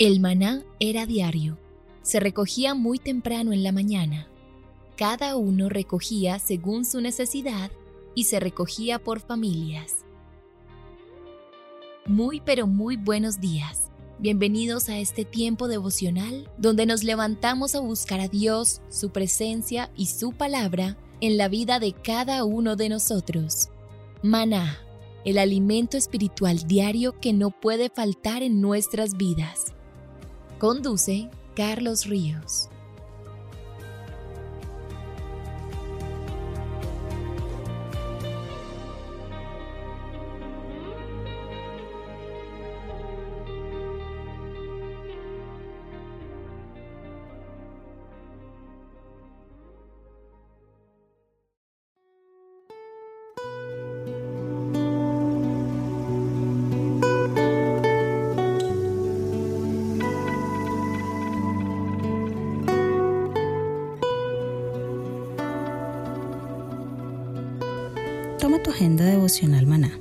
El maná era diario. Se recogía muy temprano en la mañana. Cada uno recogía según su necesidad y se recogía por familias. Muy pero muy buenos días. Bienvenidos a este tiempo devocional donde nos levantamos a buscar a Dios, su presencia y su palabra en la vida de cada uno de nosotros. Maná, el alimento espiritual diario que no puede faltar en nuestras vidas. Conduce Carlos Ríos. Agenda devocional maná.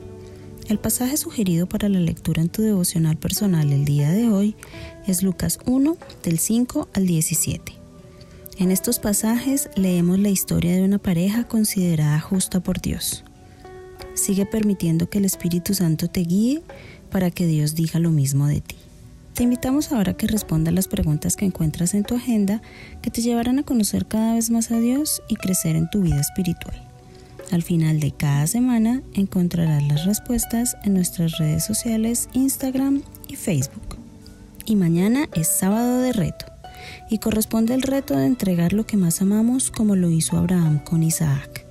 El pasaje sugerido para la lectura en tu devocional personal el día de hoy es Lucas 1 del 5 al 17. En estos pasajes leemos la historia de una pareja considerada justa por Dios. Sigue permitiendo que el Espíritu Santo te guíe para que Dios diga lo mismo de ti. Te invitamos ahora a que respondas las preguntas que encuentras en tu agenda que te llevarán a conocer cada vez más a Dios y crecer en tu vida espiritual. Al final de cada semana encontrarás las respuestas en nuestras redes sociales Instagram y Facebook. Y mañana es sábado de reto y corresponde el reto de entregar lo que más amamos como lo hizo Abraham con Isaac.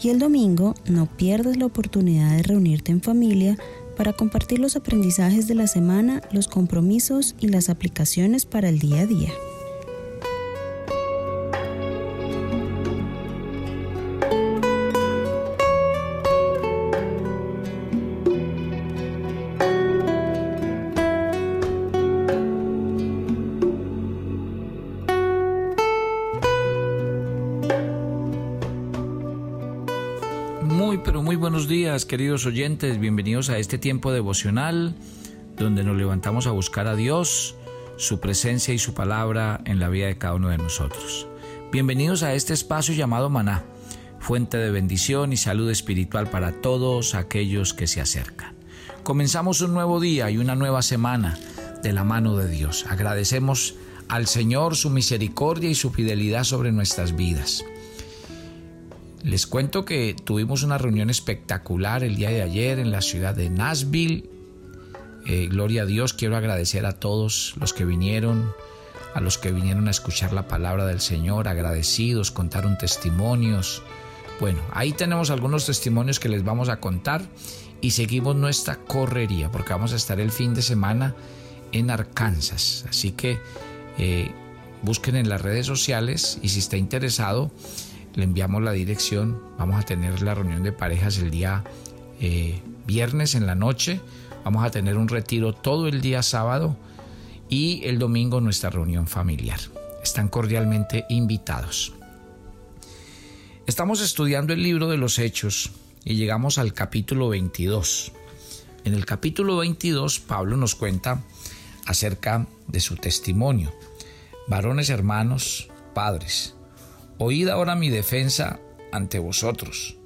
Y el domingo no pierdas la oportunidad de reunirte en familia para compartir los aprendizajes de la semana, los compromisos y las aplicaciones para el día a día. Pero muy buenos días, queridos oyentes. Bienvenidos a este tiempo devocional donde nos levantamos a buscar a Dios, su presencia y su palabra en la vida de cada uno de nosotros. Bienvenidos a este espacio llamado Maná, fuente de bendición y salud espiritual para todos aquellos que se acercan. Comenzamos un nuevo día y una nueva semana de la mano de Dios. Agradecemos al Señor su misericordia y su fidelidad sobre nuestras vidas. Les cuento que tuvimos una reunión espectacular el día de ayer en la ciudad de Nashville. Eh, gloria a Dios, quiero agradecer a todos los que vinieron, a los que vinieron a escuchar la palabra del Señor, agradecidos, contaron testimonios. Bueno, ahí tenemos algunos testimonios que les vamos a contar y seguimos nuestra correría porque vamos a estar el fin de semana en Arkansas. Así que eh, busquen en las redes sociales y si está interesado, le enviamos la dirección. Vamos a tener la reunión de parejas el día eh, viernes en la noche. Vamos a tener un retiro todo el día sábado y el domingo nuestra reunión familiar. Están cordialmente invitados. Estamos estudiando el libro de los Hechos y llegamos al capítulo 22. En el capítulo 22 Pablo nos cuenta acerca de su testimonio. Varones hermanos, padres, Oíd ahora mi defensa ante vosotros.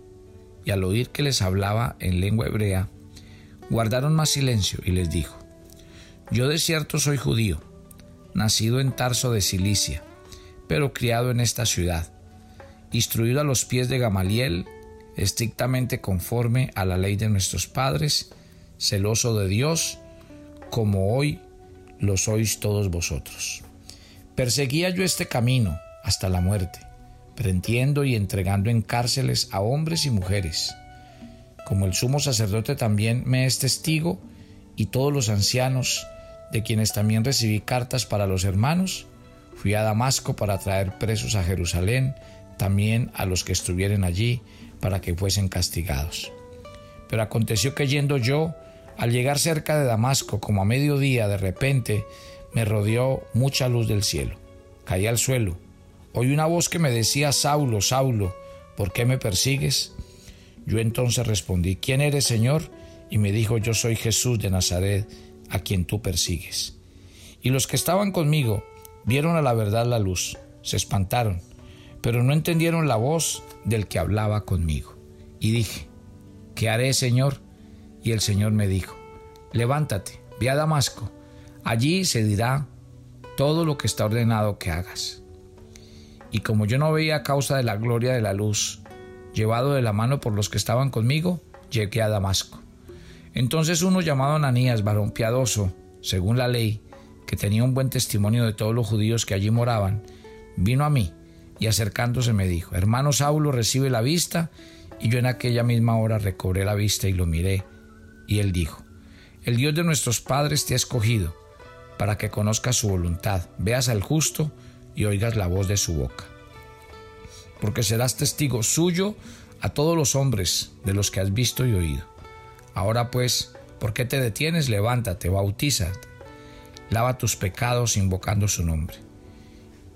Y al oír que les hablaba en lengua hebrea, guardaron más silencio y les dijo, Yo de cierto soy judío, nacido en Tarso de Cilicia, pero criado en esta ciudad, instruido a los pies de Gamaliel, estrictamente conforme a la ley de nuestros padres, celoso de Dios, como hoy lo sois todos vosotros. Perseguía yo este camino hasta la muerte prendiendo y entregando en cárceles a hombres y mujeres. Como el sumo sacerdote también me es testigo y todos los ancianos, de quienes también recibí cartas para los hermanos, fui a Damasco para traer presos a Jerusalén, también a los que estuvieren allí, para que fuesen castigados. Pero aconteció que yendo yo, al llegar cerca de Damasco, como a mediodía, de repente me rodeó mucha luz del cielo. Caí al suelo Oí una voz que me decía, Saulo, Saulo, ¿por qué me persigues? Yo entonces respondí, ¿quién eres, Señor? Y me dijo, yo soy Jesús de Nazaret, a quien tú persigues. Y los que estaban conmigo vieron a la verdad la luz, se espantaron, pero no entendieron la voz del que hablaba conmigo. Y dije, ¿qué haré, Señor? Y el Señor me dijo, levántate, ve a Damasco, allí se dirá todo lo que está ordenado que hagas. Y como yo no veía causa de la gloria de la luz, llevado de la mano por los que estaban conmigo, llegué a Damasco. Entonces uno llamado Ananías, varón piadoso, según la ley, que tenía un buen testimonio de todos los judíos que allí moraban, vino a mí y acercándose me dijo, hermano Saulo recibe la vista, y yo en aquella misma hora recobré la vista y lo miré, y él dijo, el Dios de nuestros padres te ha escogido, para que conozcas su voluntad, veas al justo y oigas la voz de su boca. Porque serás testigo suyo a todos los hombres de los que has visto y oído. Ahora pues, ¿por qué te detienes? Levántate, bautízate, lava tus pecados invocando su nombre.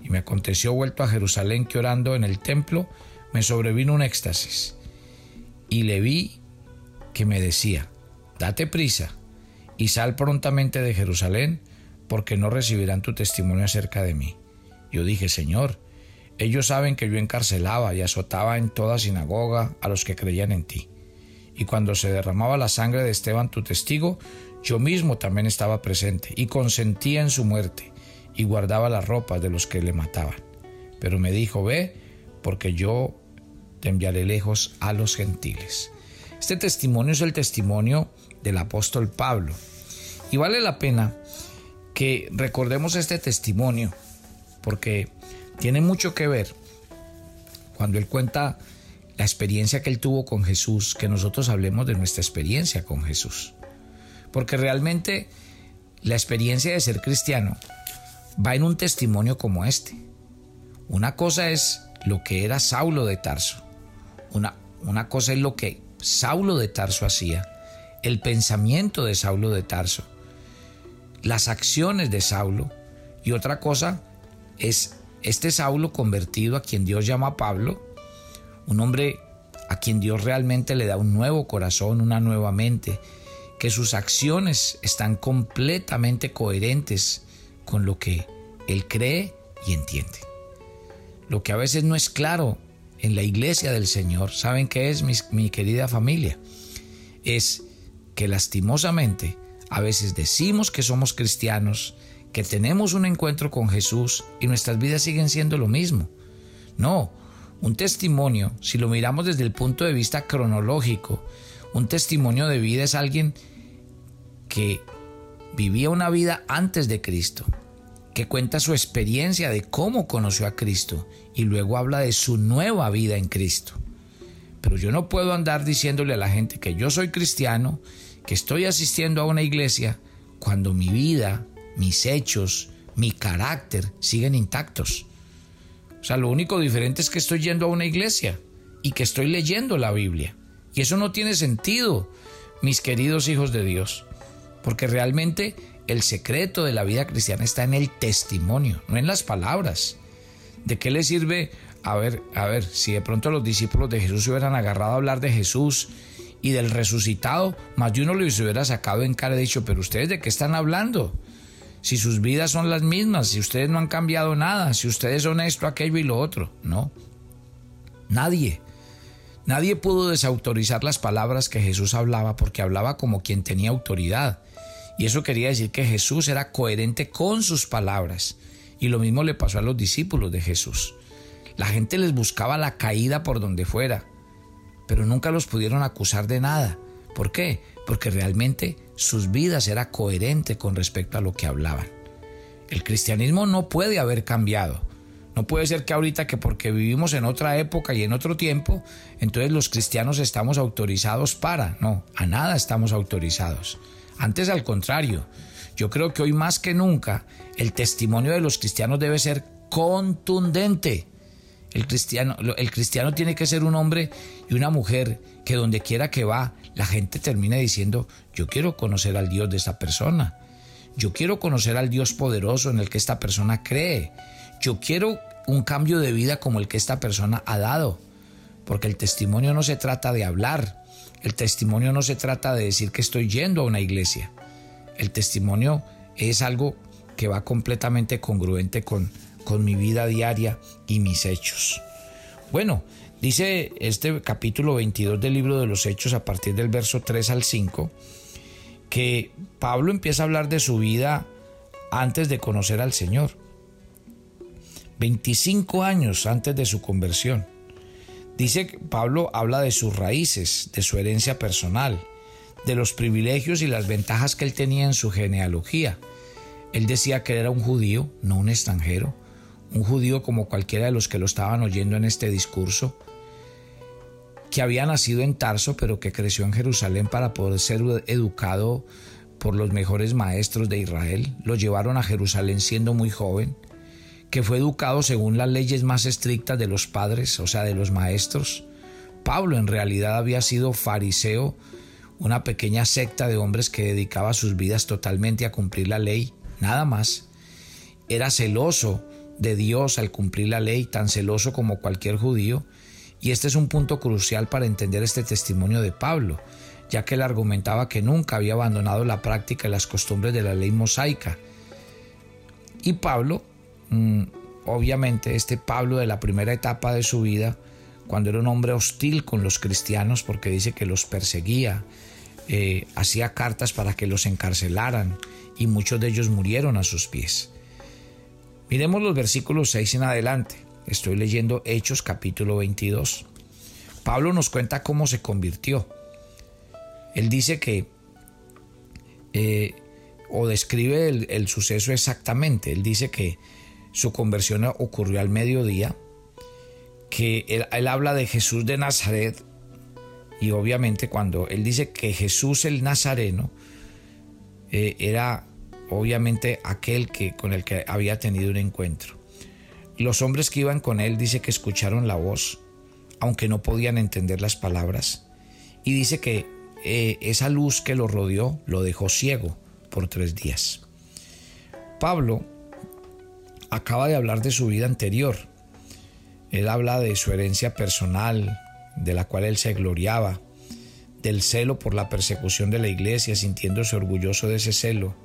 Y me aconteció vuelto a Jerusalén que orando en el templo me sobrevino un éxtasis. Y le vi que me decía, date prisa y sal prontamente de Jerusalén, porque no recibirán tu testimonio acerca de mí. Yo dije, Señor, ellos saben que yo encarcelaba y azotaba en toda sinagoga a los que creían en ti. Y cuando se derramaba la sangre de Esteban, tu testigo, yo mismo también estaba presente y consentía en su muerte y guardaba las ropas de los que le mataban. Pero me dijo, ve, porque yo te enviaré lejos a los gentiles. Este testimonio es el testimonio del apóstol Pablo. Y vale la pena que recordemos este testimonio, porque tiene mucho que ver cuando él cuenta la experiencia que él tuvo con Jesús, que nosotros hablemos de nuestra experiencia con Jesús. Porque realmente la experiencia de ser cristiano va en un testimonio como este. Una cosa es lo que era Saulo de Tarso. Una, una cosa es lo que Saulo de Tarso hacía, el pensamiento de Saulo de Tarso, las acciones de Saulo. Y otra cosa es este Saulo convertido a quien Dios llama Pablo, un hombre a quien Dios realmente le da un nuevo corazón, una nueva mente, que sus acciones están completamente coherentes con lo que él cree y entiende. Lo que a veces no es claro en la iglesia del Señor, ¿saben qué es mi, mi querida familia? Es que lastimosamente a veces decimos que somos cristianos, que tenemos un encuentro con Jesús y nuestras vidas siguen siendo lo mismo. No, un testimonio, si lo miramos desde el punto de vista cronológico, un testimonio de vida es alguien que vivía una vida antes de Cristo, que cuenta su experiencia de cómo conoció a Cristo y luego habla de su nueva vida en Cristo. Pero yo no puedo andar diciéndole a la gente que yo soy cristiano, que estoy asistiendo a una iglesia, cuando mi vida, mis hechos, mi carácter siguen intactos. O sea, lo único diferente es que estoy yendo a una iglesia y que estoy leyendo la Biblia. Y eso no tiene sentido, mis queridos hijos de Dios. Porque realmente el secreto de la vida cristiana está en el testimonio, no en las palabras. ¿De qué le sirve? A ver, a ver, si de pronto los discípulos de Jesús se hubieran agarrado a hablar de Jesús y del resucitado, más de uno les hubiera sacado en cara y dicho, pero ustedes de qué están hablando? Si sus vidas son las mismas, si ustedes no han cambiado nada, si ustedes son esto, aquello y lo otro. No. Nadie. Nadie pudo desautorizar las palabras que Jesús hablaba porque hablaba como quien tenía autoridad. Y eso quería decir que Jesús era coherente con sus palabras. Y lo mismo le pasó a los discípulos de Jesús. La gente les buscaba la caída por donde fuera, pero nunca los pudieron acusar de nada. ¿Por qué? Porque realmente sus vidas eran coherentes con respecto a lo que hablaban. El cristianismo no puede haber cambiado. No puede ser que ahorita que porque vivimos en otra época y en otro tiempo, entonces los cristianos estamos autorizados para. No, a nada estamos autorizados. Antes al contrario, yo creo que hoy más que nunca el testimonio de los cristianos debe ser contundente. El cristiano, el cristiano tiene que ser un hombre y una mujer que donde quiera que va, la gente termine diciendo, yo quiero conocer al Dios de esta persona. Yo quiero conocer al Dios poderoso en el que esta persona cree. Yo quiero un cambio de vida como el que esta persona ha dado. Porque el testimonio no se trata de hablar, el testimonio no se trata de decir que estoy yendo a una iglesia. El testimonio es algo que va completamente congruente con, con mi vida diaria y mis hechos. Bueno, dice este capítulo 22 del libro de los Hechos a partir del verso 3 al 5, que Pablo empieza a hablar de su vida antes de conocer al Señor. 25 años antes de su conversión. Dice que Pablo habla de sus raíces, de su herencia personal, de los privilegios y las ventajas que él tenía en su genealogía. Él decía que era un judío, no un extranjero, un judío como cualquiera de los que lo estaban oyendo en este discurso, que había nacido en Tarso pero que creció en Jerusalén para poder ser educado por los mejores maestros de Israel. Lo llevaron a Jerusalén siendo muy joven, que fue educado según las leyes más estrictas de los padres, o sea, de los maestros. Pablo en realidad había sido fariseo, una pequeña secta de hombres que dedicaba sus vidas totalmente a cumplir la ley, nada más. Era celoso de Dios al cumplir la ley, tan celoso como cualquier judío, y este es un punto crucial para entender este testimonio de Pablo, ya que él argumentaba que nunca había abandonado la práctica y las costumbres de la ley mosaica. Y Pablo, mm, obviamente este Pablo de la primera etapa de su vida, cuando era un hombre hostil con los cristianos, porque dice que los perseguía, eh, hacía cartas para que los encarcelaran, y muchos de ellos murieron a sus pies. Miremos los versículos 6 en adelante. Estoy leyendo Hechos capítulo 22. Pablo nos cuenta cómo se convirtió. Él dice que, eh, o describe el, suceso exactamente. Él dice que su conversión ocurrió al mediodía, que él, habla de Jesús de Nazaret, y obviamente cuando él dice que Jesús el Nazareno eh, era obviamente aquel que, con el que había tenido un encuentro. Los hombres que iban con él dice que escucharon la voz, aunque no podían entender las palabras, y dice que eh, esa luz que lo rodeó lo dejó ciego por tres días. Pablo acaba de hablar de su vida anterior. Él habla de su herencia personal, de la cual él se gloriaba, del celo por la persecución de la iglesia, sintiéndose orgulloso de ese celo,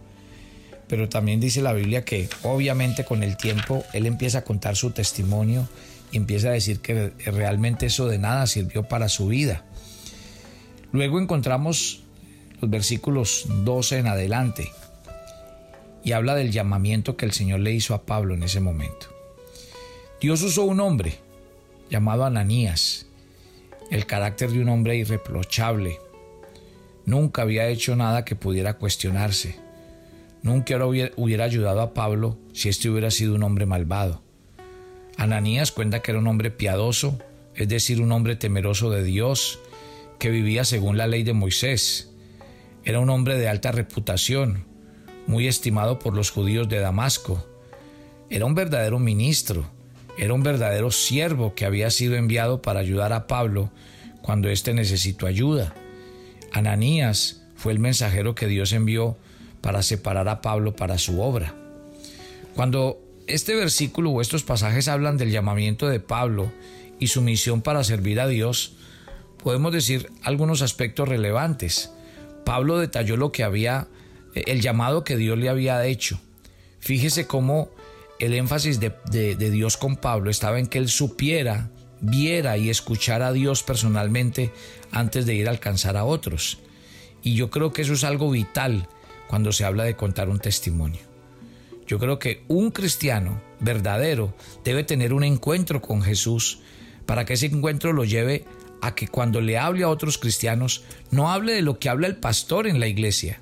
pero también dice la Biblia que obviamente con el tiempo él empieza a contar su testimonio y empieza a decir que realmente eso de nada sirvió para su vida. Luego encontramos los versículos 12 en adelante y habla del llamamiento que el Señor le hizo a Pablo en ese momento. Dios usó un hombre llamado Ananías, el carácter de un hombre irreprochable. Nunca había hecho nada que pudiera cuestionarse Nunca hubiera ayudado a Pablo si este hubiera sido un hombre malvado. Ananías cuenta que era un hombre piadoso, es decir, un hombre temeroso de Dios, que vivía según la ley de Moisés. Era un hombre de alta reputación, muy estimado por los judíos de Damasco. Era un verdadero ministro, era un verdadero siervo que había sido enviado para ayudar a Pablo cuando éste necesitó ayuda. Ananías fue el mensajero que Dios envió para separar a Pablo para su obra. Cuando este versículo o estos pasajes hablan del llamamiento de Pablo y su misión para servir a Dios, podemos decir algunos aspectos relevantes. Pablo detalló lo que había, el llamado que Dios le había hecho. Fíjese cómo el énfasis de, de Dios con Pablo estaba en que él supiera, viera y escuchara a Dios personalmente antes de ir a alcanzar a otros. Y yo creo que eso es algo vital cuando se habla de contar un testimonio. Yo creo que un cristiano verdadero debe tener un encuentro con Jesús para que ese encuentro lo lleve a que cuando le hable a otros cristianos no hable de lo que habla el pastor en la iglesia,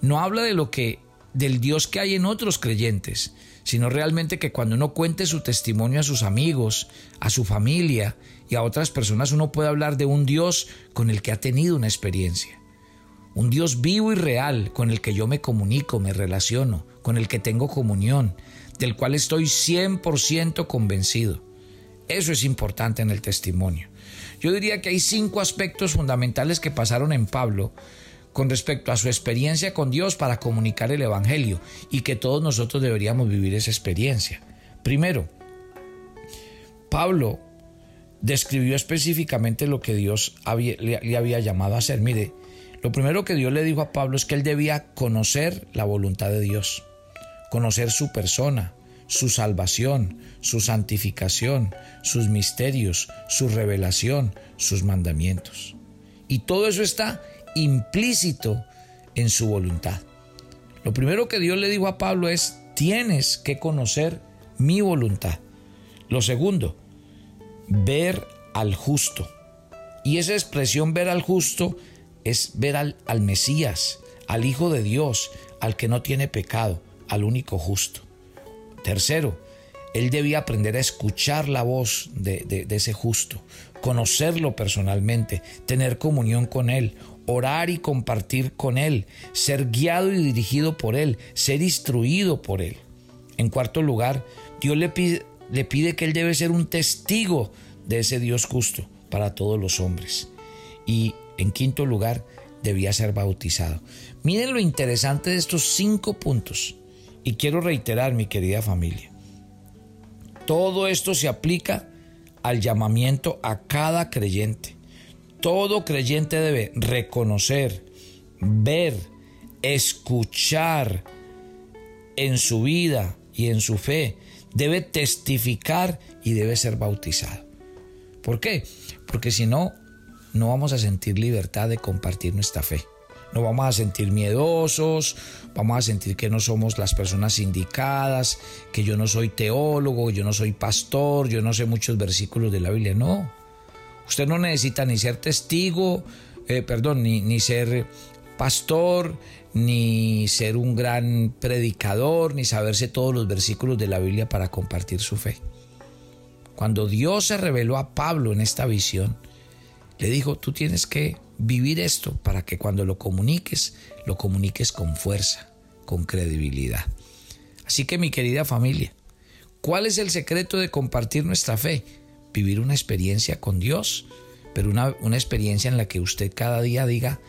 no habla de lo que del Dios que hay en otros creyentes, sino realmente que cuando uno cuente su testimonio a sus amigos, a su familia y a otras personas, uno puede hablar de un Dios con el que ha tenido una experiencia un Dios vivo y real con el que yo me comunico, me relaciono, con el que tengo comunión, del cual estoy 100% convencido. Eso es importante en el testimonio. Yo diría que hay cinco aspectos fundamentales que pasaron en Pablo con respecto a su experiencia con Dios para comunicar el Evangelio y que todos nosotros deberíamos vivir esa experiencia. Primero, Pablo describió específicamente lo que Dios le, había llamado a hacer. Mire, lo primero que Dios le dijo a Pablo es que él debía conocer la voluntad de Dios. conocer su persona, su salvación, su santificación, sus misterios, su revelación, sus mandamientos. Y todo eso está implícito en su voluntad. Lo primero que Dios le dijo a Pablo es, tienes que conocer mi voluntad. Lo segundo, ver al justo. Y esa expresión ver al justo es ver al, al Mesías, al Hijo de Dios, al que no tiene pecado, al único justo. Tercero, él debía aprender a escuchar la voz de, ese justo, conocerlo personalmente, tener comunión con él, orar y compartir con él, ser guiado y dirigido por él, ser instruido por él. En cuarto lugar, Dios le pide, le pide que él debe ser un testigo de ese Dios justo para todos los hombres. Y en quinto lugar, debía ser bautizado. Miren lo interesante de estos cinco puntos. Y quiero reiterar, mi querida familia, todo esto se aplica al llamamiento a cada creyente. Todo creyente debe reconocer, ver, escuchar en su vida y en su fe. Debe testificar y debe ser bautizado. ¿Por qué? Porque si no, no vamos a sentir libertad de compartir nuestra fe. No vamos a sentir miedosos, vamos a sentir que no somos las personas indicadas, que yo no soy teólogo, yo no soy pastor, yo no sé muchos versículos de la Biblia. No, usted no necesita ni ser testigo, eh, perdón, ni, ni ser pastor, ni ser un gran predicador, ni saberse todos los versículos de la Biblia para compartir su fe. Cuando Dios se reveló a Pablo en esta visión, le dijo, tú tienes que vivir esto para que cuando lo comuniques, lo comuniques con fuerza, con credibilidad. Así que mi querida familia, ¿cuál es el secreto de compartir nuestra fe? Vivir una experiencia con Dios, pero una, una experiencia en la que usted cada día diga,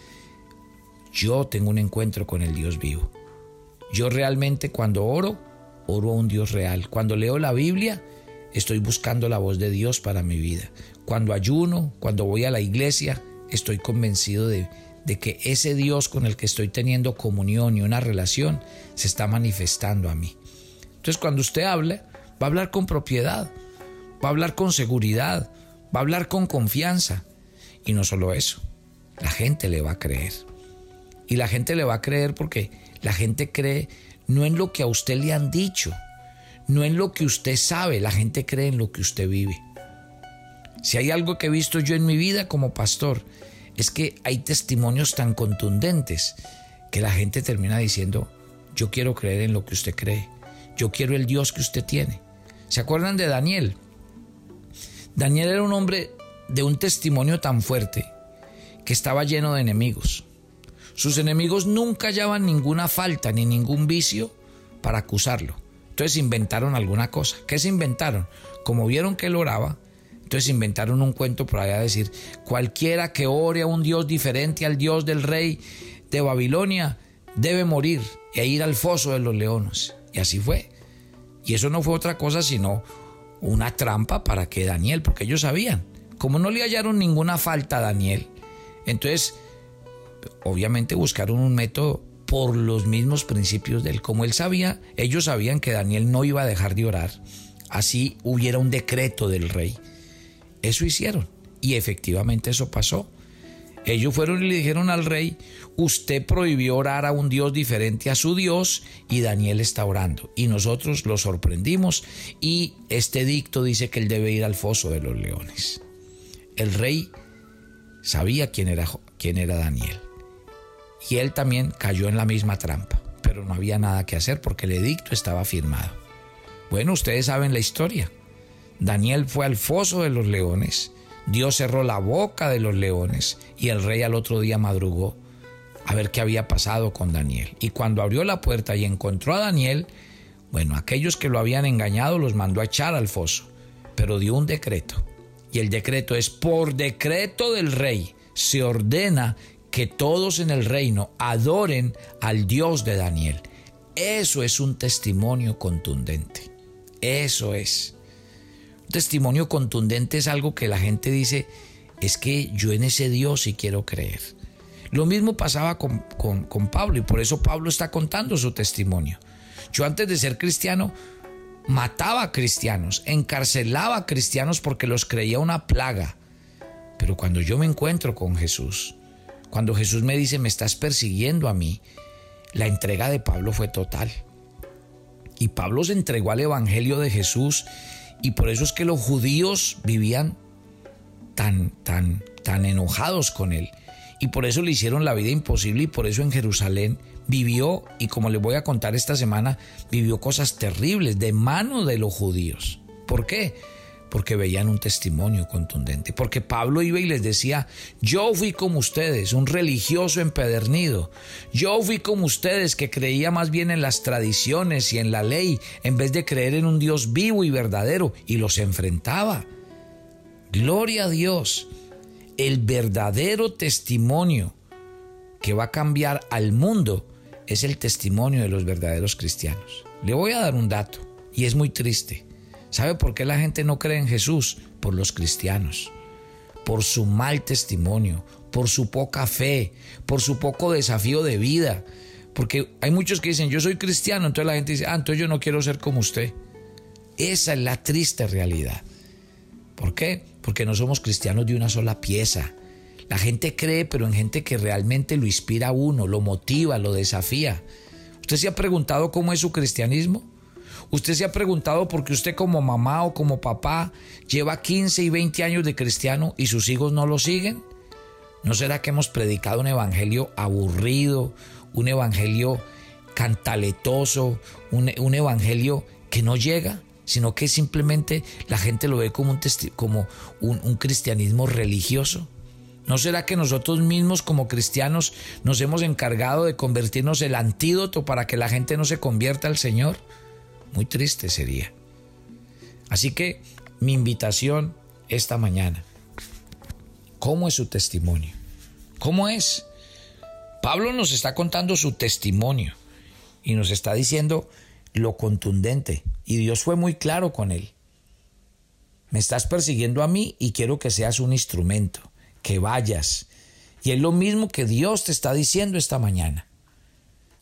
yo tengo un encuentro con el Dios vivo. Yo realmente cuando oro, oro a un Dios real. Cuando leo la Biblia, estoy buscando la voz de Dios para mi vida. Cuando ayuno, cuando voy a la iglesia, estoy convencido de, que ese Dios con el que estoy teniendo comunión y una relación se está manifestando a mí. Entonces cuando usted habla, va a hablar con propiedad, va a hablar con seguridad, va a hablar con confianza. Y no solo eso, la gente le va a creer. Y la gente le va a creer porque la gente cree no en lo que a usted le han dicho, no en lo que usted sabe, la gente cree en lo que usted vive. Si hay algo que he visto yo en mi vida como pastor, es que hay testimonios tan contundentes que la gente termina diciendo, yo quiero creer en lo que usted cree, yo quiero el Dios que usted tiene. ¿Se acuerdan de Daniel? Daniel era un hombre de un testimonio tan fuerte que estaba lleno de enemigos. Sus enemigos nunca hallaban ninguna falta ni ningún vicio para acusarlo. Entonces inventaron alguna cosa. ¿Qué se inventaron? Como vieron que él oraba, entonces inventaron un cuento por allá decir, cualquiera que ore a un Dios diferente al Dios del rey de Babilonia debe morir e ir al foso de los leones. Y así fue. Y eso no fue otra cosa sino una trampa para que Daniel, porque ellos sabían, como no le hallaron ninguna falta a Daniel, entonces obviamente buscaron un método por los mismos principios de él. Como él sabía, ellos sabían que Daniel no iba a dejar de orar. Así hubiera un decreto del rey. Eso hicieron. Y efectivamente eso pasó. Ellos fueron y le dijeron al rey, usted prohibió orar a un Dios diferente a su Dios y Daniel está orando. Y nosotros lo sorprendimos y este dicto dice que él debe ir al foso de los leones. El rey sabía quién era, quién era Daniel. Y él también cayó en la misma trampa, pero no había nada que hacer porque el edicto estaba firmado. Bueno, ustedes saben la historia. Daniel fue al foso de los leones, Dios cerró la boca de los leones y el rey al otro día madrugó a ver qué había pasado con Daniel. Y cuando abrió la puerta y encontró a Daniel, bueno, aquellos que lo habían engañado los mandó a echar al foso, pero dio un decreto. Y el decreto es por decreto del rey se ordena que todos en el reino adoren al Dios de Daniel. Eso es un testimonio contundente. Eso es testimonio contundente es algo que la gente dice, es que yo en ese Dios sí quiero creer. Lo mismo pasaba con, con, Pablo y por eso Pablo está contando su testimonio. Yo antes de ser cristiano mataba a cristianos, encarcelaba a cristianos porque los creía una plaga. Pero cuando yo me encuentro con Jesús, cuando Jesús me dice, me estás persiguiendo a mí, la entrega de Pablo fue total. Y Pablo se entregó al Evangelio de Jesús y por eso es que los judíos vivían tan, tan, tan enojados con él. Y por eso le hicieron la vida imposible y por eso en Jerusalén vivió, y como les voy a contar esta semana, vivió cosas terribles de mano de los judíos. ¿Por qué? Porque veían un testimonio contundente. Porque Pablo iba y les decía, yo fui como ustedes, un religioso empedernido. Yo fui como ustedes que creía más bien en las tradiciones y en la ley, en vez de creer en un Dios vivo y verdadero, y los enfrentaba. Gloria a Dios. El verdadero testimonio que va a cambiar al mundo es el testimonio de los verdaderos cristianos. Le voy a dar un dato, y es muy triste. ¿Sabe por qué la gente no cree en Jesús? Por los cristianos, por su mal testimonio, por su poca fe, por su poco desafío de vida. Porque hay muchos que dicen, yo soy cristiano, entonces la gente dice, ah, entonces yo no quiero ser como usted. Esa es la triste realidad. ¿Por qué? Porque no somos cristianos de una sola pieza. La gente cree, pero en gente que realmente lo inspira a uno, lo motiva, lo desafía. ¿Usted se ha preguntado cómo es su cristianismo? ¿Usted se ha preguntado por qué usted como mamá o como papá lleva 15 y 20 años de cristiano y sus hijos no lo siguen? ¿No será que hemos predicado un evangelio aburrido, un evangelio cantaletoso, un, evangelio que no llega? sino que simplemente la gente lo ve como un, como un cristianismo religioso. ¿No será que nosotros mismos como cristianos nos hemos encargado de convertirnos el antídoto para que la gente no se convierta al Señor? Muy triste sería. Así que mi invitación esta mañana, ¿cómo es su testimonio? ¿Cómo es? Pablo nos está contando su testimonio y nos está diciendo lo contundente y Dios fue muy claro con él. Me estás persiguiendo a mí y quiero que seas un instrumento, que vayas. Y es lo mismo que Dios te está diciendo esta mañana.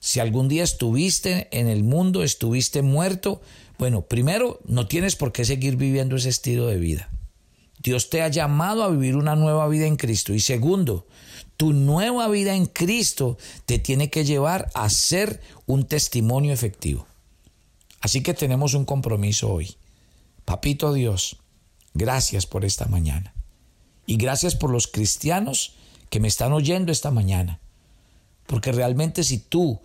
Si algún día estuviste en el mundo, estuviste muerto, bueno, primero, no tienes por qué seguir viviendo ese estilo de vida. Dios te ha llamado a vivir una nueva vida en Cristo. Y segundo, tu nueva vida en Cristo te tiene que llevar a ser un testimonio efectivo. Así que tenemos un compromiso hoy. Papito Dios, gracias por esta mañana. Y gracias por los cristianos que me están oyendo esta mañana. Porque realmente si tú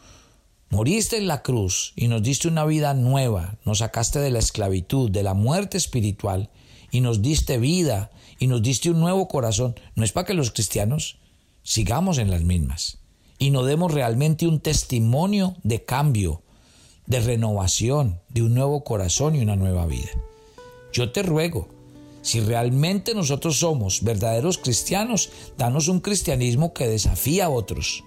moriste en la cruz y nos diste una vida nueva, nos sacaste de la esclavitud, de la muerte espiritual, y nos diste vida y nos diste un nuevo corazón, no es para que los cristianos sigamos en las mismas y no demos realmente un testimonio de cambio, de renovación, de un nuevo corazón y una nueva vida. Yo te ruego, si realmente nosotros somos verdaderos cristianos, danos un cristianismo que desafía a otros,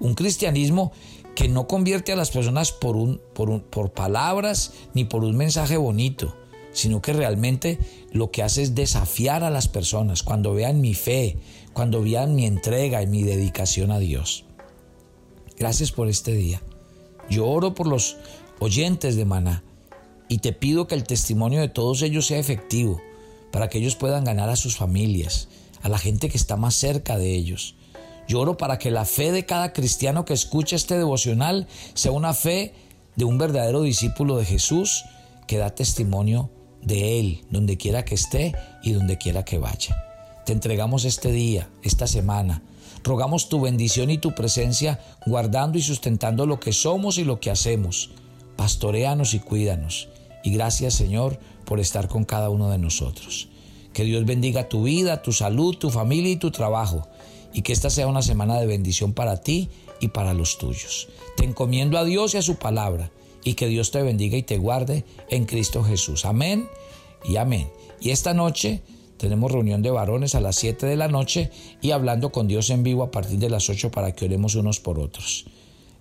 un cristianismo que no convierte a las personas por, un, por, por palabras ni por un mensaje bonito, sino que realmente lo que hace es desafiar a las personas cuando vean mi fe, cuando vean mi entrega y mi dedicación a Dios. Gracias por este día. Yo oro por los oyentes de Maná y te pido que el testimonio de todos ellos sea efectivo para que ellos puedan ganar a sus familias, a la gente que está más cerca de ellos. Lloro para que la fe de cada cristiano que escucha este devocional sea una fe de un verdadero discípulo de Jesús que da testimonio de Él donde quiera que esté y donde quiera que vaya. Te entregamos este día, esta semana. Rogamos tu bendición y tu presencia guardando y sustentando lo que somos y lo que hacemos. Pastoreanos y cuídanos. Y gracias Señor por estar con cada uno de nosotros. Que Dios bendiga tu vida, tu salud, tu familia y tu trabajo y que esta sea una semana de bendición para ti y para los tuyos. Te encomiendo a Dios y a su palabra y que Dios te bendiga y te guarde en Cristo Jesús. Amén y amén. Y esta noche tenemos reunión de varones a las 7 de la noche y hablando con Dios en vivo a partir de las 8 para que oremos unos por otros.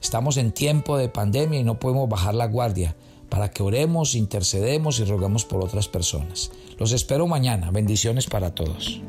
Estamos en tiempo de pandemia y no podemos bajar la guardia para que oremos, intercedemos y rogamos por otras personas. Los espero mañana. Bendiciones para todos.